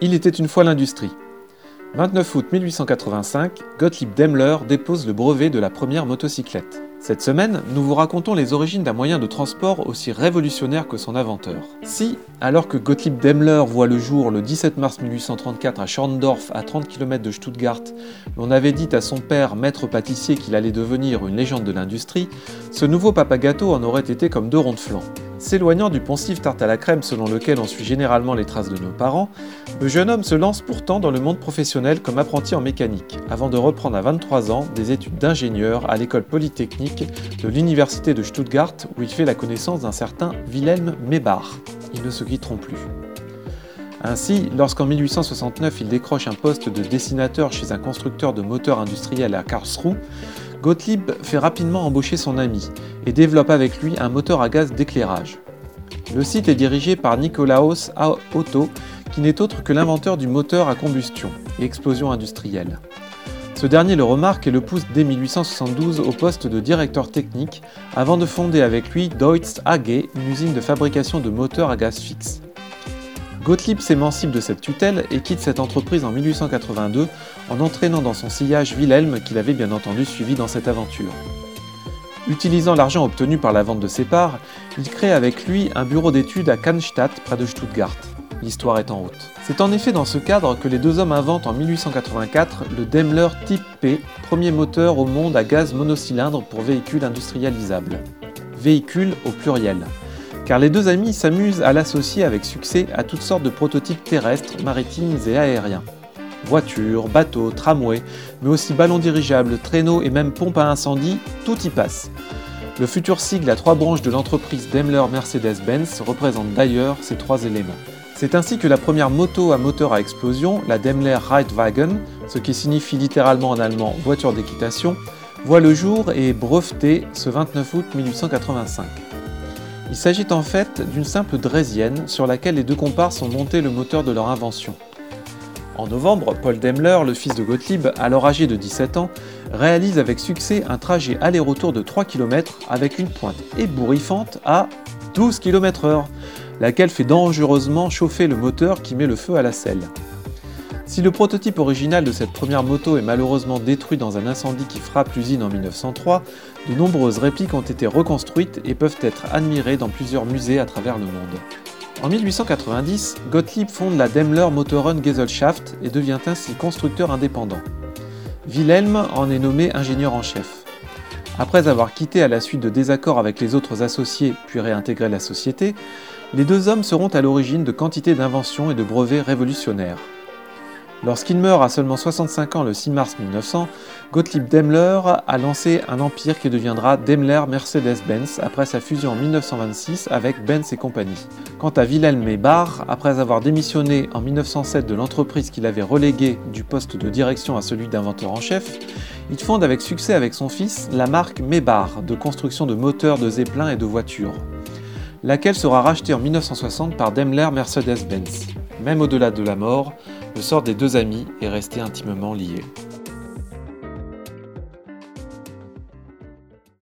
Il était une fois l'industrie. 29 août 1885, Gottlieb Daimler dépose le brevet de la première motocyclette. Cette semaine, nous vous racontons les origines d'un moyen de transport aussi révolutionnaire que son inventeur. Si, alors que Gottlieb Daimler voit le jour le 17 mars 1834 à Schorndorf, à 30 km de Stuttgart, l'on avait dit à son père, maître pâtissier, qu'il allait devenir une légende de l'industrie, ce nouveau papa gâteau en aurait été comme deux ronds de flanc. S'éloignant du poncif tarte à la crème selon lequel on suit généralement les traces de nos parents, le jeune homme se lance pourtant dans le monde professionnel comme apprenti en mécanique, avant de reprendre à 23 ans des études d'ingénieur à l'école polytechnique de l'université de Stuttgart où il fait la connaissance d'un certain Wilhelm Maybach. Ils ne se quitteront plus. Ainsi, lorsqu'en 1869 il décroche un poste de dessinateur chez un constructeur de moteurs industriels à Karlsruhe, Gottlieb fait rapidement embaucher son ami et développe avec lui un moteur à gaz d'éclairage. Le site est dirigé par Nikolaus Otto, qui n'est autre que l'inventeur du moteur à combustion et explosion industrielle. Ce dernier le remarque et le pousse dès 1872 au poste de directeur technique avant de fonder avec lui Deutz AG, une usine de fabrication de moteurs à gaz fixe. Gottlieb s'émancipe de cette tutelle et quitte cette entreprise en 1882 en entraînant dans son sillage Wilhelm qu'il avait bien entendu suivi dans cette aventure. Utilisant l'argent obtenu par la vente de ses parts, il crée avec lui un bureau d'études à Cannstatt près de Stuttgart. L'histoire est en route. C'est en effet dans ce cadre que les deux hommes inventent en 1884 le Daimler Type P, premier moteur au monde à gaz monocylindre pour véhicules industrialisables. Véhicule au pluriel car les deux amis s'amusent à l'associer avec succès à toutes sortes de prototypes terrestres, maritimes et aériens. Voitures, bateaux, tramways, mais aussi ballons dirigeables, traîneaux et même pompes à incendie, tout y passe. Le futur sigle à trois branches de l'entreprise Daimler Mercedes-Benz représente d'ailleurs ces trois éléments. C'est ainsi que la première moto à moteur à explosion, la Daimler Reitwagen, ce qui signifie littéralement en allemand voiture d'équitation, voit le jour et est brevetée ce 29 août 1885. Il s'agit en fait d'une simple draisienne sur laquelle les deux comparses ont monté le moteur de leur invention. En novembre, Paul Daimler, le fils de Gottlieb, alors âgé de 17 ans, réalise avec succès un trajet aller-retour de 3 km avec une pointe ébouriffante à 12 km/h, laquelle fait dangereusement chauffer le moteur qui met le feu à la selle. Si le prototype original de cette première moto est malheureusement détruit dans un incendie qui frappe l'usine en 1903, de nombreuses répliques ont été reconstruites et peuvent être admirées dans plusieurs musées à travers le monde. En 1890, Gottlieb fonde la Daimler Motoren Gesellschaft et devient ainsi constructeur indépendant. Wilhelm en est nommé ingénieur en chef. Après avoir quitté à la suite de désaccords avec les autres associés puis réintégré la société, les deux hommes seront à l'origine de quantités d'inventions et de brevets révolutionnaires. Lorsqu'il meurt à seulement 65 ans le 6 mars 1900, Gottlieb Daimler a lancé un empire qui deviendra Daimler Mercedes-Benz après sa fusion en 1926 avec Benz et compagnie. Quant à Wilhelm Maybach, après avoir démissionné en 1907 de l'entreprise qu'il avait reléguée du poste de direction à celui d'inventeur en chef, il fonde avec succès avec son fils la marque Maybach de construction de moteurs de zeppelins et de voitures, laquelle sera rachetée en 1960 par Daimler Mercedes-Benz. Même au-delà de la mort, le sort des deux amis est resté intimement lié.